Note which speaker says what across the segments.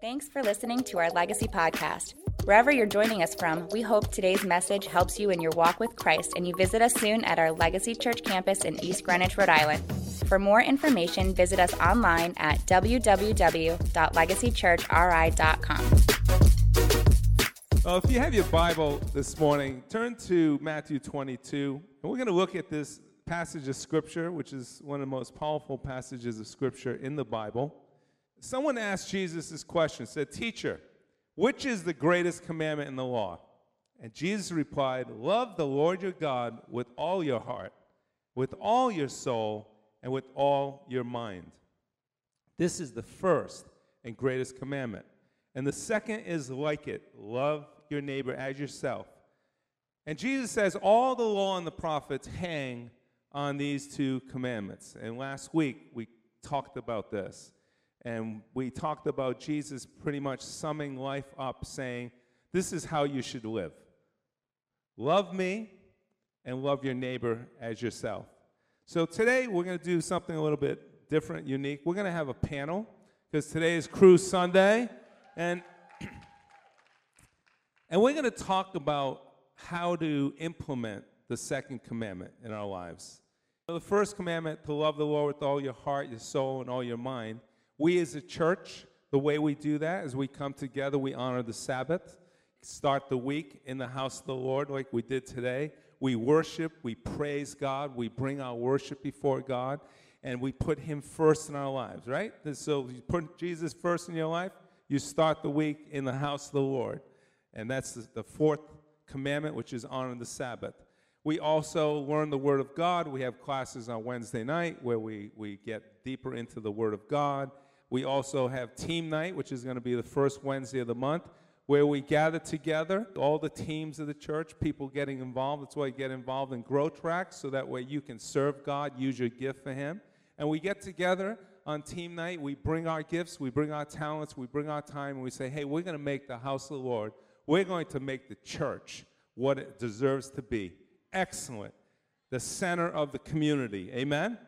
Speaker 1: Thanks for listening to our Legacy podcast. Wherever you're joining us from, we hope today's message helps you in your walk with Christ and you visit us soon at our Legacy Church campus in East Greenwich, Rhode Island. For more information, visit us online at www.legacychurchri.com.
Speaker 2: Well, if you have your Bible this morning, turn to Matthew 22, and we're going to look at this passage of Scripture, which is one of the most powerful passages of Scripture in the Bible. Someone asked Jesus this question, said, Teacher, which is the greatest commandment in the law? And Jesus replied, Love the Lord your God with all your heart, with all your soul, and with all your mind. This is the first and greatest commandment. And the second is like it love your neighbor as yourself. And Jesus says, All the law and the prophets hang on these two commandments. And last week we talked about this. And we talked about Jesus pretty much summing life up, saying, This is how you should live love me and love your neighbor as yourself. So today we're going to do something a little bit different, unique. We're going to have a panel because today is Crews Sunday. And, and we're going to talk about how to implement the second commandment in our lives. So the first commandment to love the Lord with all your heart, your soul, and all your mind. We as a church, the way we do that is we come together, we honor the Sabbath, start the week in the house of the Lord like we did today. We worship, we praise God, we bring our worship before God, and we put Him first in our lives, right? So you put Jesus first in your life, you start the week in the house of the Lord. And that's the fourth commandment, which is honor the Sabbath. We also learn the Word of God. We have classes on Wednesday night where we, we get deeper into the Word of God we also have team night, which is going to be the first Wednesday of the month, where we gather together, all the teams of the church, people getting involved. That's why you get involved in Grow Tracks, so that way you can serve God, use your gift for Him. And we get together on team night. We bring our gifts, we bring our talents, we bring our time, and we say, hey, we're going to make the house of the Lord, we're going to make the church what it deserves to be excellent, the center of the community. Amen?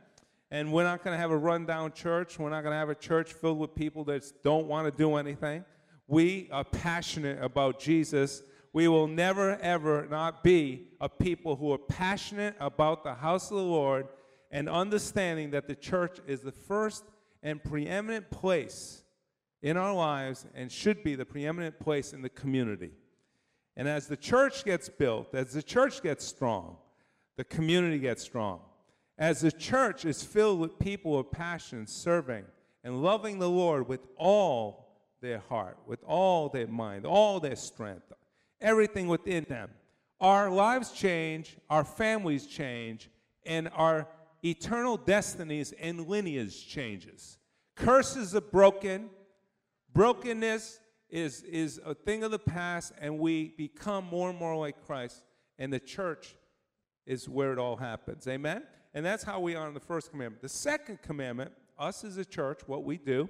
Speaker 2: And we're not going to have a rundown church. We're not going to have a church filled with people that don't want to do anything. We are passionate about Jesus. We will never, ever not be a people who are passionate about the house of the Lord and understanding that the church is the first and preeminent place in our lives and should be the preeminent place in the community. And as the church gets built, as the church gets strong, the community gets strong. As the church is filled with people of passion, serving and loving the Lord with all their heart, with all their mind, all their strength, everything within them, our lives change, our families change, and our eternal destinies and lineage changes. Curses are broken. Brokenness is, is a thing of the past, and we become more and more like Christ, and the church is where it all happens. Amen? And that's how we honor the first commandment. The second commandment, us as a church, what we do,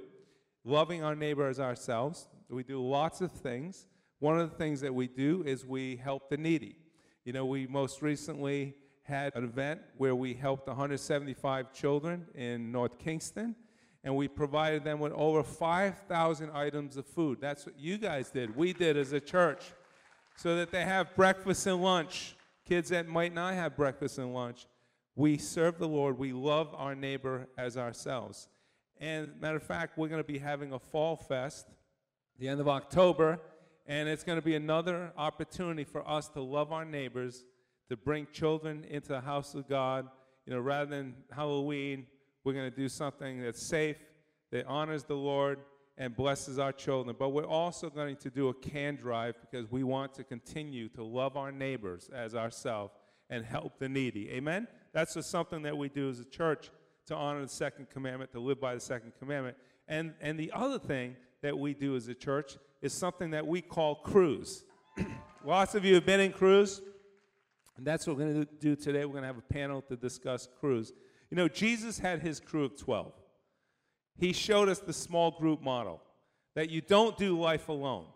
Speaker 2: loving our neighbor as ourselves, we do lots of things. One of the things that we do is we help the needy. You know, we most recently had an event where we helped 175 children in North Kingstown, and we provided them with over 5,000 items of food. That's what you guys did. We did as a church, so that they have breakfast and lunch. Kids that might not have breakfast and lunch we serve the Lord. We love our neighbor as ourselves. And matter of fact, we're going to be having a fall fest the end of October, and it's going to be another opportunity for us to love our neighbors, to bring children into the house of God. You know, rather than Halloween, we're going to do something that's safe, that honors the Lord, and blesses our children. But we're also going to do a can drive because we want to continue to love our neighbors as ourselves and help the needy. Amen? That's just something that we do as a church to honor the second commandment, to live by the second commandment. And, and the other thing that we do as a church is something that we call crews. Lots of you have been in crews, and that's what we're going to do today. We're going to have a panel to discuss crews. You know, Jesus had his crew of 12. He showed us the small group model that you don't do life alone.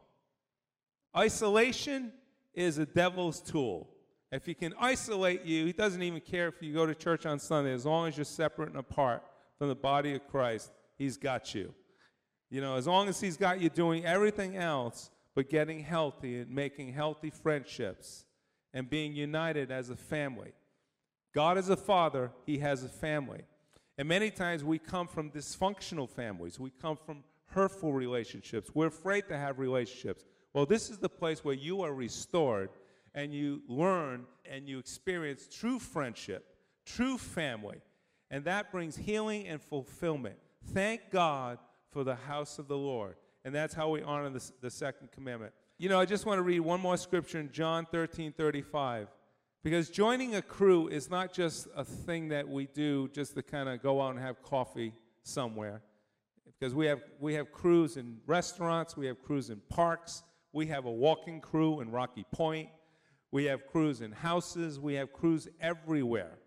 Speaker 2: Isolation is a devil's tool. If he can isolate you, he doesn't even care if you go to church on Sunday. As long as you're separate and apart from the body of Christ, he's got you. You know, as long as He's got you doing everything else but getting healthy and making healthy friendships and being united as a family. God is a father, He has a family. And many times we come from dysfunctional families, we come from hurtful relationships. We're afraid to have relationships. Well, this is the place where you are restored and you learn and you experience true friendship, true family. And that brings healing and fulfillment. Thank God for the house of the Lord. And that's how we honor the, the second commandment. You know, I just want to read one more scripture in John 13 35. Because joining a crew is not just a thing that we do just to kind of go out and have coffee somewhere. Because we have, we have crews in restaurants, we have crews in parks, we have a walking crew in Rocky Point, we have crews in houses, we have crews everywhere.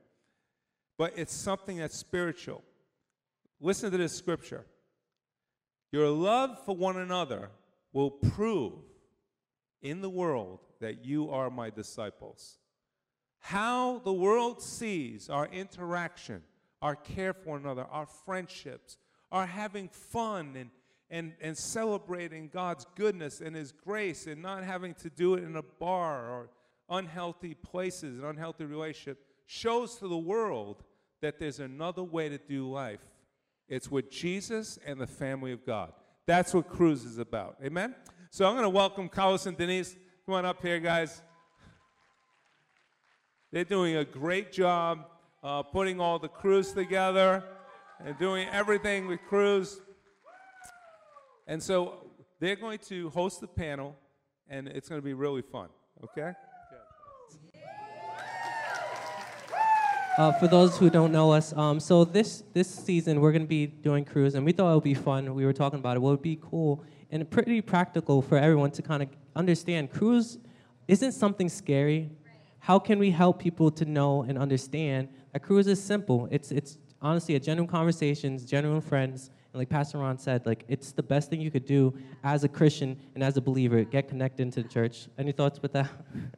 Speaker 2: But it's something that's spiritual. Listen to this scripture. Your love for one another will prove in the world that you are my disciples. How the world sees our interaction, our care for one another, our friendships, our having fun and, and, and celebrating God's goodness and His grace and not having to do it in a bar or unhealthy places, and unhealthy relationship, shows to the world that there's another way to do life. It's with Jesus and the family of God. That's what Crews is about. Amen? So I'm going to welcome Carlos and Denise. Come on up here, guys. They're doing a great job uh, putting all the crews together and doing everything with crews. And so they're going to host the panel, and it's going to be really fun. Okay?
Speaker 3: Uh, for those who don't know us, um, so this this season we're going to be doing crews, and we thought it would be fun. We were talking about it. What would be cool and pretty practical for everyone to kind of understand. Crews isn't something scary. How can we help people to know and understand that crews is simple? It's it's honestly a genuine conversations, genuine friends, and like Pastor Ron said, like it's the best thing you could do as a Christian and as a believer. Get connected into the church. Any thoughts with that?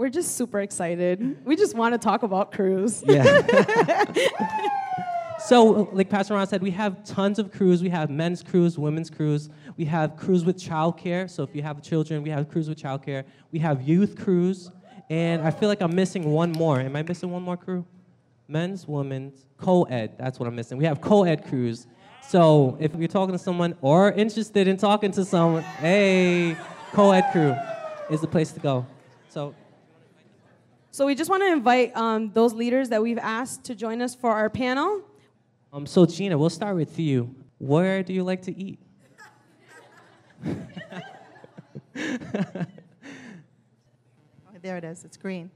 Speaker 4: We're just super excited. We just want to talk about crews.
Speaker 3: Yeah. so, like Pastor Ron said, we have tons of crews. We have men's crews, women's crews. We have crews with childcare. So, if you have children, we have crews with childcare. We have youth crews. And I feel like I'm missing one more. Am I missing one more crew? Men's, women's, co ed. That's what I'm missing. We have co ed crews. So, if you're talking to someone or interested in talking to someone, hey, co ed crew is the place to go. So,
Speaker 4: So we just want to invite um, those leaders that we've asked to join us for our panel.
Speaker 3: Um, so Gina, we'll start with you. Where do you like to eat?
Speaker 5: Oh, there it is. It's green.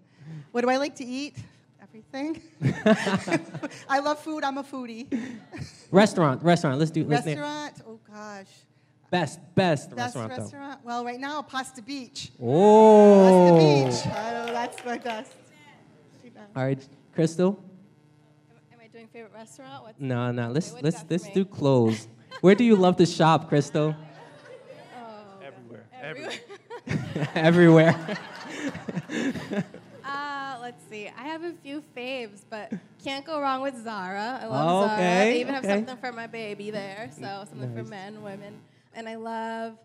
Speaker 5: What do I like to eat? Everything. I love food. I'm a foodie.
Speaker 3: Restaurant, restaurant. Let's do. Let's name
Speaker 5: restaurant. Oh gosh.
Speaker 3: Best, best,
Speaker 5: Best
Speaker 3: restaurant,
Speaker 5: restaurant. Well, right now, Pasta Beach.
Speaker 3: Oh.
Speaker 5: Pasta Beach. I know that's my best.
Speaker 3: All right, Crystal.
Speaker 6: Am I doing favorite restaurant? What's
Speaker 3: No, no. Let's
Speaker 6: what
Speaker 3: let's
Speaker 6: got for
Speaker 3: let's do clothes. Where do you love to shop, Crystal?
Speaker 6: everywhere?
Speaker 3: Everywhere. everywhere.
Speaker 6: Uh, let's see. I have a few faves, but can't go wrong with Zara. I love
Speaker 3: Oh,
Speaker 6: Zara.
Speaker 3: okay,
Speaker 6: They even have something for my baby there, so something for men, women, and I love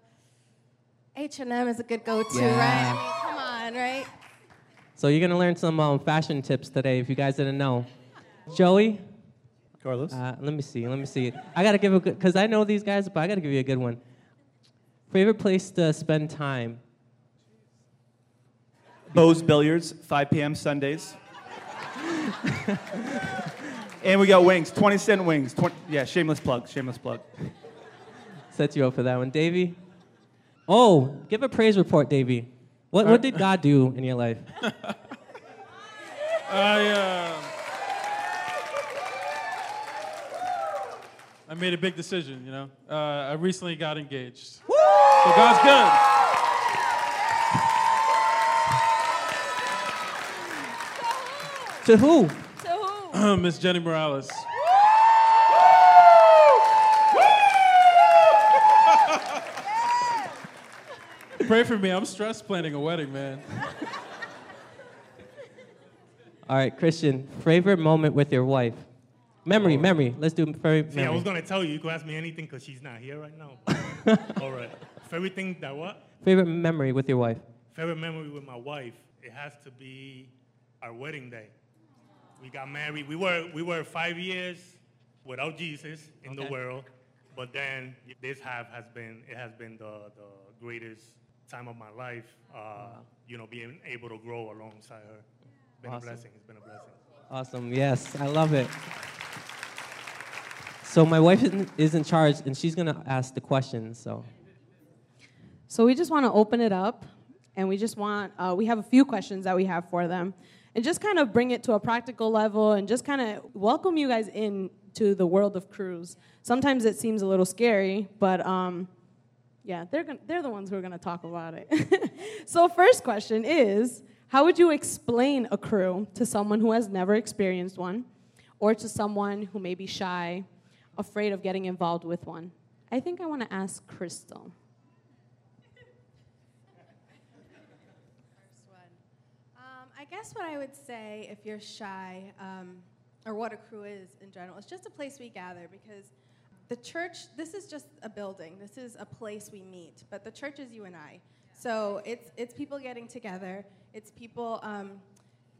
Speaker 6: H and M is a good go-to, right?
Speaker 3: Yeah.
Speaker 6: I mean, come on, right?
Speaker 3: so you're gonna learn some um, fashion tips today, if you guys didn't know. Joey,
Speaker 7: Carlos?
Speaker 3: uh, let me see. Let me see. I gotta give a good because I know these guys, but I gotta give you a good one. Favorite place to spend time?
Speaker 7: Bo's Billiards, 5 p.m. Sundays. and we got wings, 20 cent wings. 20, yeah, shameless plug, shameless plug.
Speaker 3: Set you up for that one, Davey. Oh, give a praise report, Davey. What what did God do in your life?
Speaker 8: I, uh, I made a big decision, you know. Uh, I recently got engaged. So God's good.
Speaker 3: To who?
Speaker 6: So who?
Speaker 8: Miss Jenny Morales. Pray for me. I'm stress planning a wedding, man.
Speaker 3: All right, Christian. Favorite moment with your wife? Memory, oh. memory. Let's do very
Speaker 9: See, I was gonna tell you, you could ask me anything because she's not here right now. All right. Favorite thing that what?
Speaker 3: Favorite memory with your wife.
Speaker 9: Favorite memory with my wife? It has to be our wedding day. We got married. We were we were five years without Jesus in the world, but then this half has been it has been the the greatest time of my life. Uh, You know, being able to grow alongside her. It's Been
Speaker 3: Awesome.
Speaker 9: a blessing. It's been a blessing.
Speaker 3: Awesome. Yes, I love it. So my wife is in, is in charge, and she's gonna ask the questions. So
Speaker 4: So we just want to open it up, and we just want uh, we have a few questions that we have for them, and just kind of bring it to a practical level, and just kind of welcome you guys in to the world of crews. Sometimes it seems a little scary, but um, yeah, they're gonna, they're the ones who are going to talk about it. so first question is, how would you explain a crew to someone who has never experienced one, or to someone who may be shy, afraid of getting involved with one? I think I want to ask Crystal.
Speaker 6: First one. Um, I guess what I would say if you're shy, um, or what a crew is in general, it's just a place we gather because the church, this is just a building. This is a place we meet. But the church is you and I. So it's, it's people getting together. It's people um,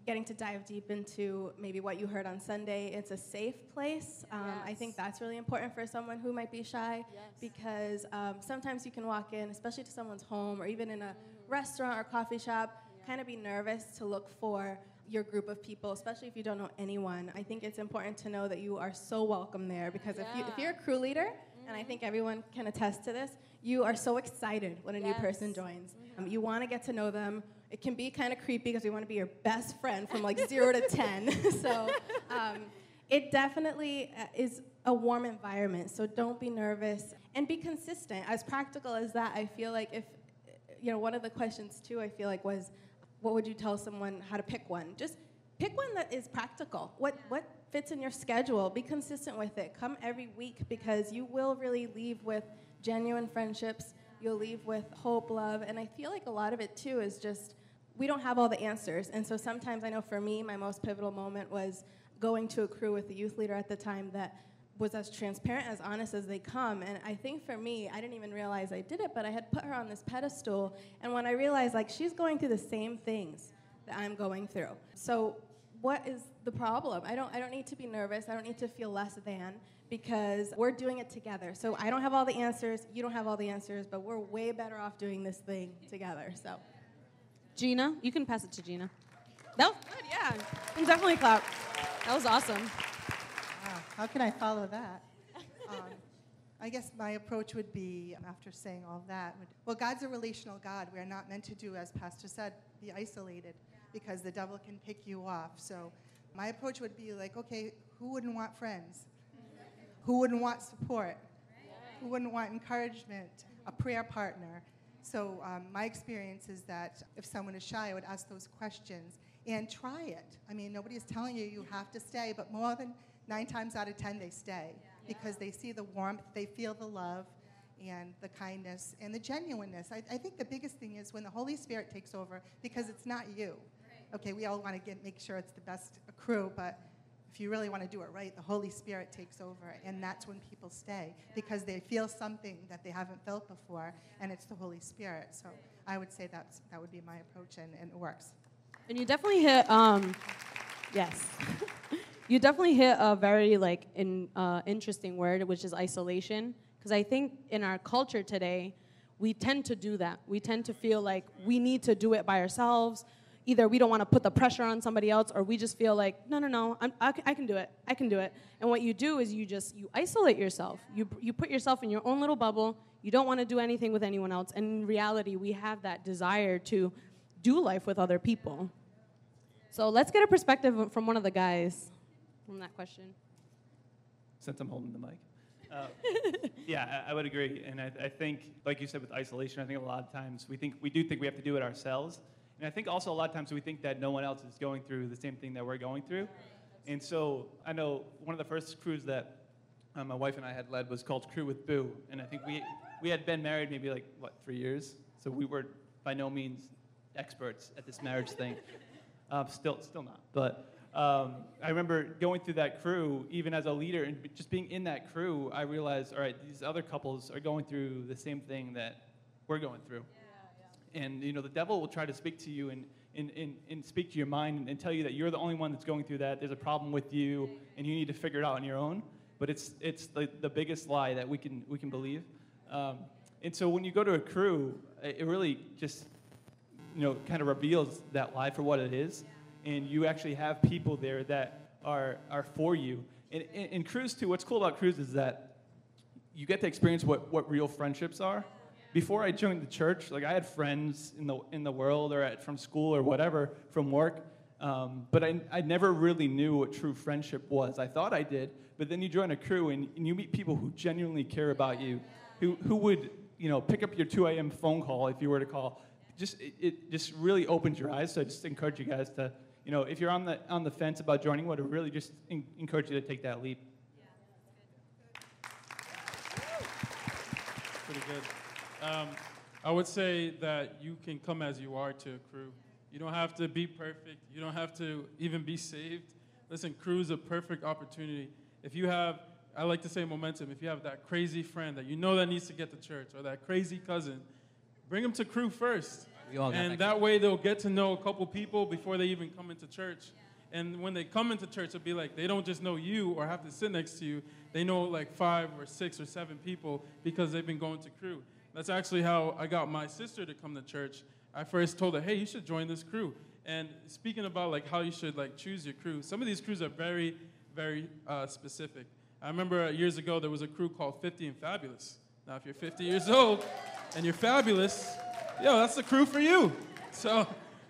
Speaker 6: getting to dive deep into maybe what you heard on Sunday. It's a safe place. Um, I think that's really important for someone who might be shy because um, sometimes you can walk in, especially to someone's home or even in a restaurant or coffee shop, kind of be nervous to look for your group of people, especially if you don't know anyone. I think it's important to know that you are so welcome there because if, you, if you're a crew leader, and I think everyone can attest to this, you are so excited when a new person joins. Um, you want to get to know them. It can be kind of creepy because we want to be your best friend from like zero to 10. so um, it definitely uh, is a warm environment. So don't be nervous and be consistent. As practical as that, I feel like if, you know, one of the questions too, I feel like was, what would you tell someone how to pick one? Just pick one that is practical. What, what fits in your schedule? Be consistent with it. Come every week because you will really leave with genuine friendships. You'll leave with hope, love, and I feel like a lot of it too is just we don't have all the answers. And so sometimes I know for me, my most pivotal moment was going to a crew with the youth leader at the time that was as transparent, as honest as they come. And I think for me, I didn't even realize I did it, but I had put her on this pedestal. And when I realized, like, she's going through the same things that I'm going through. So, what is the problem? I don't, I don't need to be nervous. I don't need to feel less than because we're doing it together. So, I don't have all the answers. You don't have all the answers, but we're way better off doing this thing together. So,
Speaker 4: Gina, you can pass it to Gina. That was good, yeah. You can definitely clap. That was awesome.
Speaker 5: Wow, how can I follow that? Um, I guess my approach would be, after saying all that, would, well, God's a relational God. We are not meant to do, as Pastor said, be isolated because the devil can pick you off. So my approach would be like, okay, who wouldn't want friends? Who wouldn't want support? Who wouldn't want encouragement? A prayer partner. So um, my experience is that if someone is shy, I would ask those questions and try it. I mean, nobody is telling you you have to stay, but more than nine times out of ten, they stay because they see the warmth, they feel the love, and the kindness and the genuineness. I, I think the biggest thing is when the Holy Spirit takes over because it's not you. Okay, we all want to get make sure it's the best crew, but if you really want to do it right, the Holy Spirit takes over, and that's when people stay because they feel something that they haven't felt before, and it's the Holy Spirit. So I would say that's that would be my approach, and, and it works.
Speaker 4: And you definitely hit, um, yes. you definitely hit a very like in, uh, interesting word, which is isolation. Because I think in our culture today, we tend to do that. We tend to feel like we need to do it by ourselves. Either we don't want to put the pressure on somebody else, or we just feel like, no, no, no, I'm, I, I can do it. I can do it. And what you do is you just you isolate yourself. You you put yourself in your own little bubble. You don't want to do anything with anyone else. And in reality, we have that desire to do life with other people. So let's get a perspective from one of the guys from that question.
Speaker 7: since I'm holding the mic. Uh, yeah, I, I would agree, and I, I think, like you said, with isolation, I think a lot of times we think we do think we have to do it ourselves, and I think also a lot of times we think that no one else is going through the same thing that we're going through, and so I know one of the first crews that uh, my wife and I had led was called Crew with Boo, and I think we we had been married maybe like what three years, so we were by no means experts at this marriage thing. Um, still, still not. But um, I remember going through that crew, even as a leader, and just being in that crew, I realized, all right, these other couples are going through the same thing that we're going through. And you know, the devil will try to speak to you and, and, and, and speak to your mind and, and tell you that you're the only one that's going through that. There's a problem with you, and you need to figure it out on your own. But it's it's the, the biggest lie that we can we can believe. Um, and so when you go to a crew, it it really just you know kind of reveals that lie for what it is, and you actually have people there that are are for you. And in, in crews too, what's cool about crews is that you get to experience what, what real friendships are. Before I joined the church, like I had friends in the in the world or at, from school or whatever from work, um, but I, I never really knew what true friendship was. I thought I did, but then you join a crew and, and you meet people who genuinely care about you, who who would you know pick up your 2 a.m. phone call if you were to call. Just it, it just really opens your eyes. So I just encourage you guys to you know if you're on the on the fence about joining, would really just en- encourage you to take that leap.
Speaker 8: Pretty good. Um, I would say that you can come as you are to a crew. You don't have to be perfect. You don't have to even be saved. Listen, crew is a perfect opportunity. If you have, I like to say momentum, if you have that crazy friend that you know that needs to get to church or that crazy cousin, bring them to crew first. And
Speaker 3: that
Speaker 8: that way they'll get to know a couple people before they even come into church. And when they come into church, it'll be like they don't just know you or have to sit next to you. They know like five or six or seven people because they've been going to crew. That's actually how I got my sister to come to church. I first told her, "Hey, you should join this crew." And speaking about like how you should like choose your crew, some of these crews are very, very uh, specific. I remember uh, years ago there was a crew called 50 and Fabulous. Now, if you're 50 years old and you're fabulous, yo, that's the crew for you. So,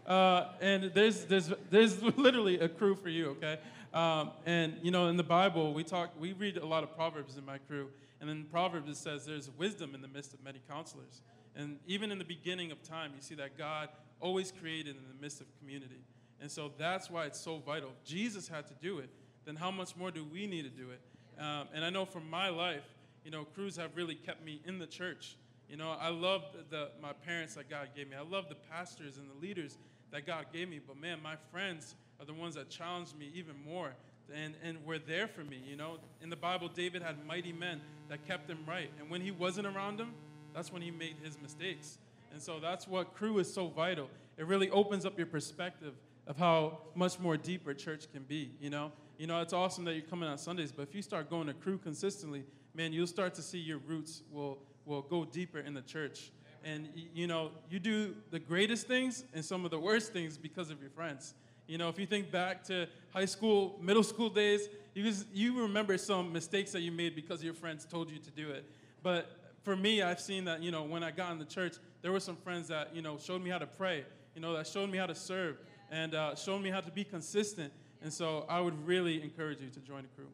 Speaker 8: uh, and there's, there's, there's literally a crew for you, okay? Um, and, you know, in the Bible, we talk, we read a lot of Proverbs in my crew. And in Proverbs, it says there's wisdom in the midst of many counselors. And even in the beginning of time, you see that God always created in the midst of community. And so that's why it's so vital. Jesus had to do it, then how much more do we need to do it? Um, and I know from my life, you know, crews have really kept me in the church. You know, I love the, my parents that God gave me. I love the pastors and the leaders that God gave me. But man, my friends are the ones that challenged me even more and, and were there for me. You know, in the Bible, David had mighty men that kept him right. And when he wasn't around them, that's when he made his mistakes. And so that's what crew is so vital. It really opens up your perspective of how much more deeper church can be, you know? You know, it's awesome that you're coming on Sundays, but if you start going to crew consistently, man, you'll start to see your roots will, will go deeper in the church. And, you know, you do the greatest things and some of the worst things because of your friends. You know, if you think back to high school, middle school days, you, just, you remember some mistakes that you made because your friends told you to do it. But for me, I've seen that, you know, when I got in the church, there were some friends that, you know, showed me how to pray, you know, that showed me how to serve and uh, showed me how to be consistent. And so I would really encourage you to join the crew.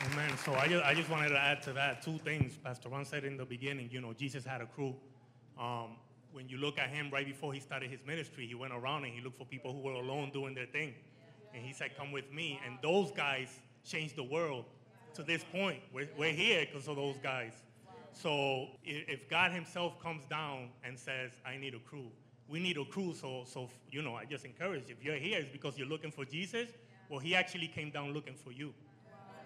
Speaker 9: Amen. So I just, I just wanted to add to that two things. Pastor Ron said in the beginning, you know, Jesus had a crew. Um, when you look at him right before he started his ministry, he went around and he looked for people who were alone doing their thing. And he said, Come with me. And those guys changed the world to this point. We're, we're here because of those guys. So if God himself comes down and says, I need a crew, we need a crew. So, so you know, I just encourage if you're here, it's because you're looking for Jesus. Well, he actually came down looking for you.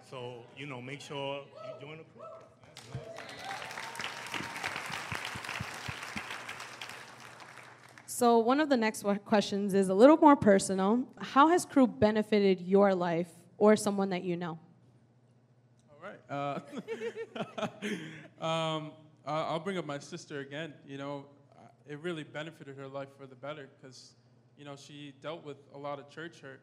Speaker 9: So, you know, make sure you join the crew.
Speaker 4: So, one of the next questions is a little more personal. How has crew benefited your life or someone that you know?
Speaker 8: All right. Uh, um, I- I'll bring up my sister again. You know, uh, it really benefited her life for the better because, you know, she dealt with a lot of church hurt,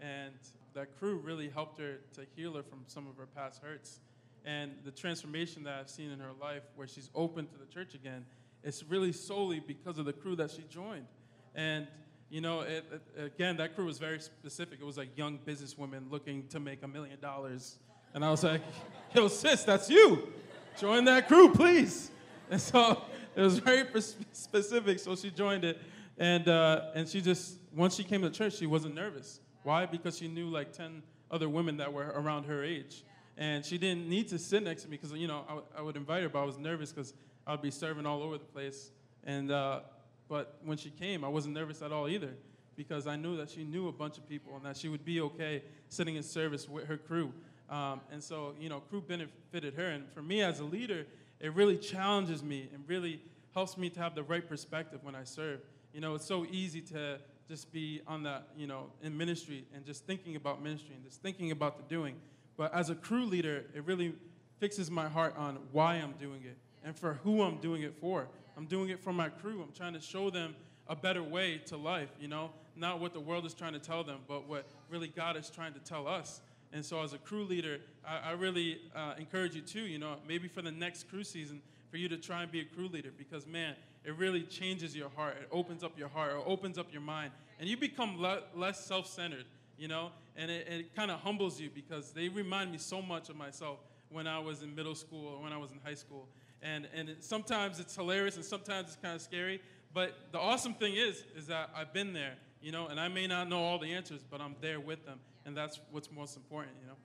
Speaker 8: and that crew really helped her to heal her from some of her past hurts. And the transformation that I've seen in her life, where she's open to the church again, it's really solely because of the crew that she joined. And you know, it, it- again, that crew was very specific. It was like young businesswomen looking to make a million dollars. And I was like, yo, sis, that's you. Join that crew, please. And so it was very specific. So she joined it. And, uh, and she just, once she came to church, she wasn't nervous. Why? Because she knew like 10 other women that were around her age. And she didn't need to sit next to me because, you know, I, would- I would invite her, but I was nervous because I would be serving all over the place. And, uh, but when she came, I wasn't nervous at all either. because I knew that she knew a bunch of people and that she would be okay sitting in service with her crew. Um, and so, you know, crew benefited her. And for me as a leader, it really challenges me and really helps me to have the right perspective when I serve. You know, it's so easy to just be on that, you know, in ministry and just thinking about ministry and just thinking about the doing. But as a crew leader, it really fixes my heart on why I'm doing it and for who I'm doing it for. I'm doing it for my crew. I'm trying to show them a better way to life, you know, not what the world is trying to tell them, but what really God is trying to tell us. And so, as a crew leader, I, I really uh, encourage you too, you know, maybe for the next crew season, for you to try and be a crew leader because, man, it really changes your heart. It opens up your heart, it opens up your mind, and you become le- less self centered, you know, and it, it kind of humbles you because they remind me so much of myself when I was in middle school or when I was in high school. And, and it, sometimes it's hilarious and sometimes it's kind of scary. But the awesome thing is, is that I've been there, you know, and I may not know all the answers, but I'm there with them. And that's what's most important, you know.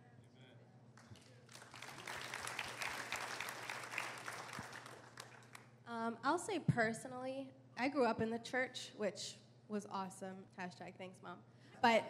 Speaker 6: Um, I'll say personally, I grew up in the church, which was awesome. Hashtag thanks, mom. But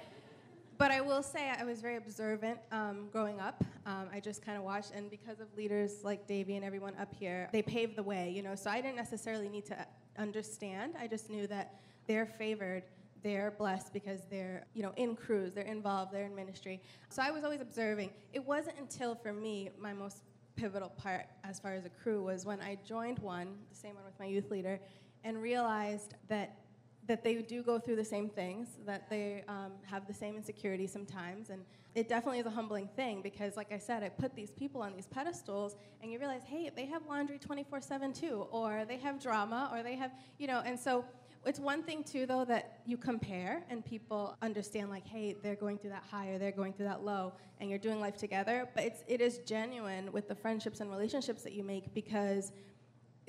Speaker 6: but I will say I was very observant um, growing up. Um, I just kind of watched, and because of leaders like Davey and everyone up here, they paved the way, you know. So I didn't necessarily need to understand. I just knew that they're favored, they're blessed because they're, you know, in crews, they're involved, they're in ministry. So I was always observing. It wasn't until for me my most pivotal part as far as a crew was when I joined one, the same one with my youth leader, and realized that that they do go through the same things, that they um, have the same insecurities sometimes, and it definitely is a humbling thing because, like I said, I put these people on these pedestals, and you realize, hey, they have laundry 24/7 too, or they have drama, or they have, you know, and so it's one thing too though that you compare and people understand like hey they're going through that high or they're going through that low and you're doing life together. But it's it is genuine with the friendships and relationships that you make because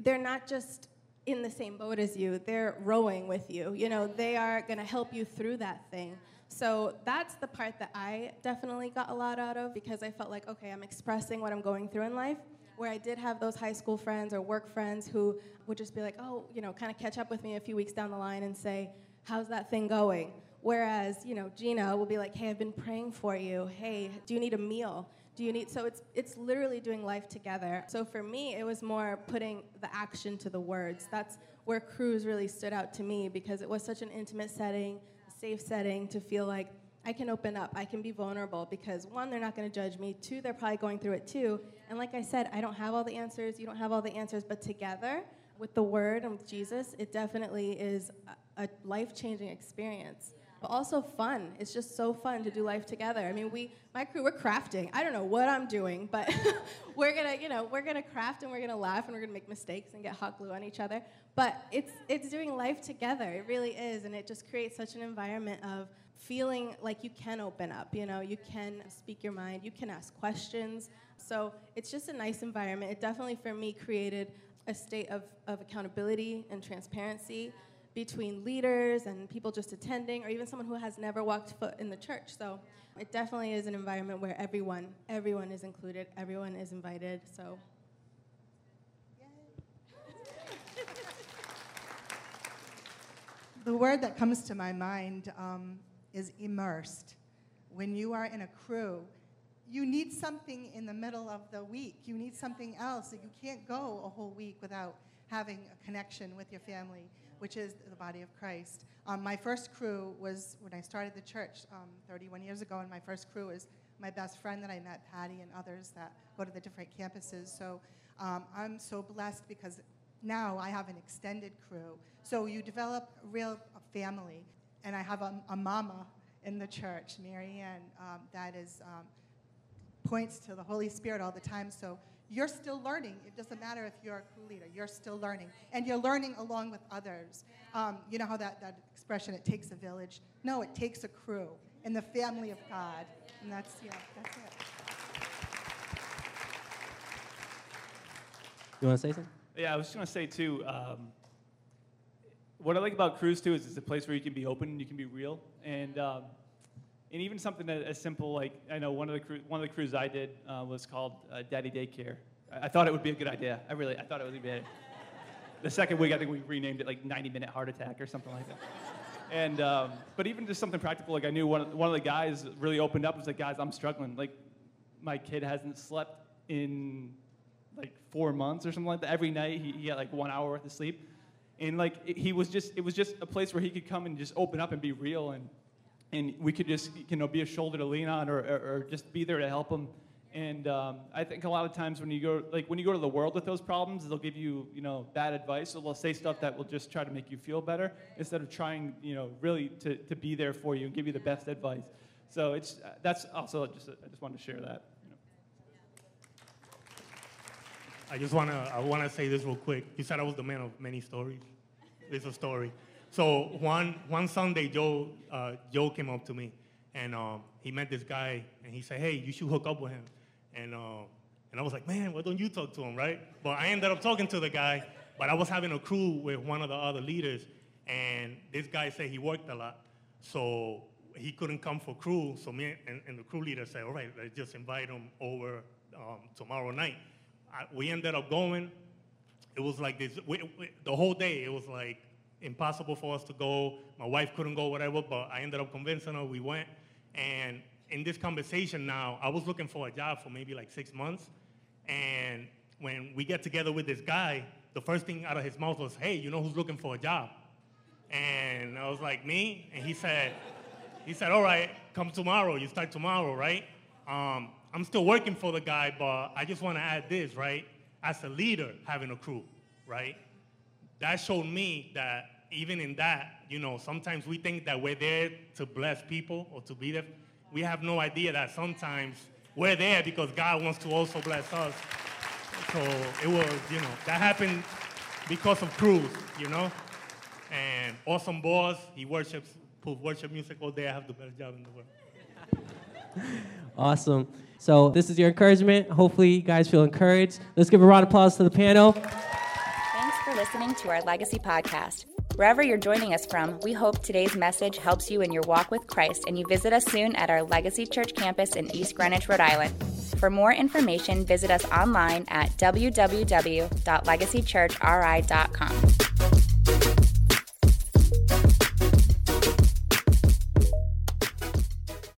Speaker 6: they're not just in the same boat as you. They're rowing with you. You know they are going to help you through that thing. So that's the part that i definitely got a lot out of because i felt like okay i'm expressing what i'm going through in life where I did have those high school friends or work friends who would just be like, oh, you know, kind of catch up with me a few weeks down the line and say, how's that thing going? Whereas, you know, Gina will be like, hey, I've been praying for you. Hey, do you need a meal? Do you need so it's it's literally doing life together. So for me, it was more putting the action to the words. That's where crews really stood out to me because it was such an intimate setting, safe setting to feel like I can open up, I can be vulnerable because one, they're not going to judge me. Two, they're probably going through it too. And like I said, I don't have all the answers, you don't have all the answers, but together with the word and with Jesus, it definitely is a, life changing experience. But also fun. It's just so fun to do life together. I mean, we, my crew, we're crafting. I don't know what I'm doing, but we're gonna, you know, we're gonna craft and we're gonna laugh and we're gonna make mistakes and get hot glue on each other. But it's, it's doing life together. It really is, and it just creates such an environment of feeling like you can open up, you know, you can speak your mind, you can ask questions. So it's just a nice environment. It definitely, for me, created a state of, of accountability and transparency between leaders and people just attending, or even someone who has never walked foot in the church. So it definitely is an environment where everyone, everyone is included, everyone is invited. So.
Speaker 5: the word that comes to my mind um, is immersed. When you are in a crew, you need something in the middle of the week. You need something else. You can't go a whole week without having a connection with your family, which is the body of Christ. Um, my first crew was when I started the church um, 31 years ago, and my first crew is my best friend that I met, Patty, and others that go to the different campuses. So um, I'm so blessed because now I have an extended crew. So you develop a real family and I have a, a mama in the church, Marianne, um, that is um, points to the Holy Spirit all the time. So you're still learning. It doesn't matter if you're a crew leader. You're still learning, and you're learning along with others. Um, you know how that, that expression, "It takes a village." No, it takes a crew in the family of God, and that's yeah, that's it.
Speaker 3: You want to say something?
Speaker 7: Yeah, I was just going to say too. Um, what I like about Crews too is it's a place where you can be open and you can be real, and um, and even something as simple like I know one of the one of the cruises I did uh, was called uh, Daddy Daycare. I-, I thought it would be a good idea. I really I thought it would be. The second week, I think we renamed it like 90 Minute Heart Attack or something like that. And um, but even just something practical, like I knew one of, one of the guys really opened up and was like, guys, I'm struggling. Like my kid hasn't slept in like four months or something like that. Every night he, he had like one hour worth of sleep, and like it, he was just it was just a place where he could come and just open up and be real, and and we could just you know be a shoulder to lean on or, or, or just be there to help him. And um, I think a lot of times when you go like when you go to the world with those problems, they'll give you you know bad advice, or they'll say stuff that will just try to make you feel better instead of trying you know really to, to be there for you and give you the best advice. So it's that's also just I just wanted to share that.
Speaker 9: I just wanna I wanna say this real quick. You said I was the man of many stories. This is a story. So one one Sunday, Joe uh, Joe came up to me, and um, he met this guy, and he said, "Hey, you should hook up with him." And uh, and I was like, "Man, why don't you talk to him, right?" But I ended up talking to the guy. But I was having a crew with one of the other leaders, and this guy said he worked a lot, so he couldn't come for crew. So me and, and the crew leader said, "All right, let's just invite him over um, tomorrow night." I, we ended up going. It was like this we, we, the whole day. It was like impossible for us to go. My wife couldn't go, whatever. But I ended up convincing her. We went, and in this conversation now, I was looking for a job for maybe like six months, and when we get together with this guy, the first thing out of his mouth was, "Hey, you know who's looking for a job?" And I was like, "Me?" And he said, "He said, all right, come tomorrow. You start tomorrow, right?" Um, I'm still working for the guy, but I just want to add this, right? As a leader, having a crew, right? That showed me that even in that, you know, sometimes we think that we're there to bless people or to be there. We have no idea that sometimes we're there because God wants to also bless us. So it was, you know, that happened because of crews, you know? And awesome boss, he worships, put worship music all day. I have the best job in the world.
Speaker 3: Awesome. So this is your encouragement. Hopefully, you guys feel encouraged. Let's give a round of applause to the panel.
Speaker 1: Thanks for listening to our Legacy podcast. Wherever you're joining us from, we hope today's message helps you in your walk with Christ and you visit us soon at our Legacy Church campus in East Greenwich, Rhode Island. For more information, visit us online at www.legacychurchri.com.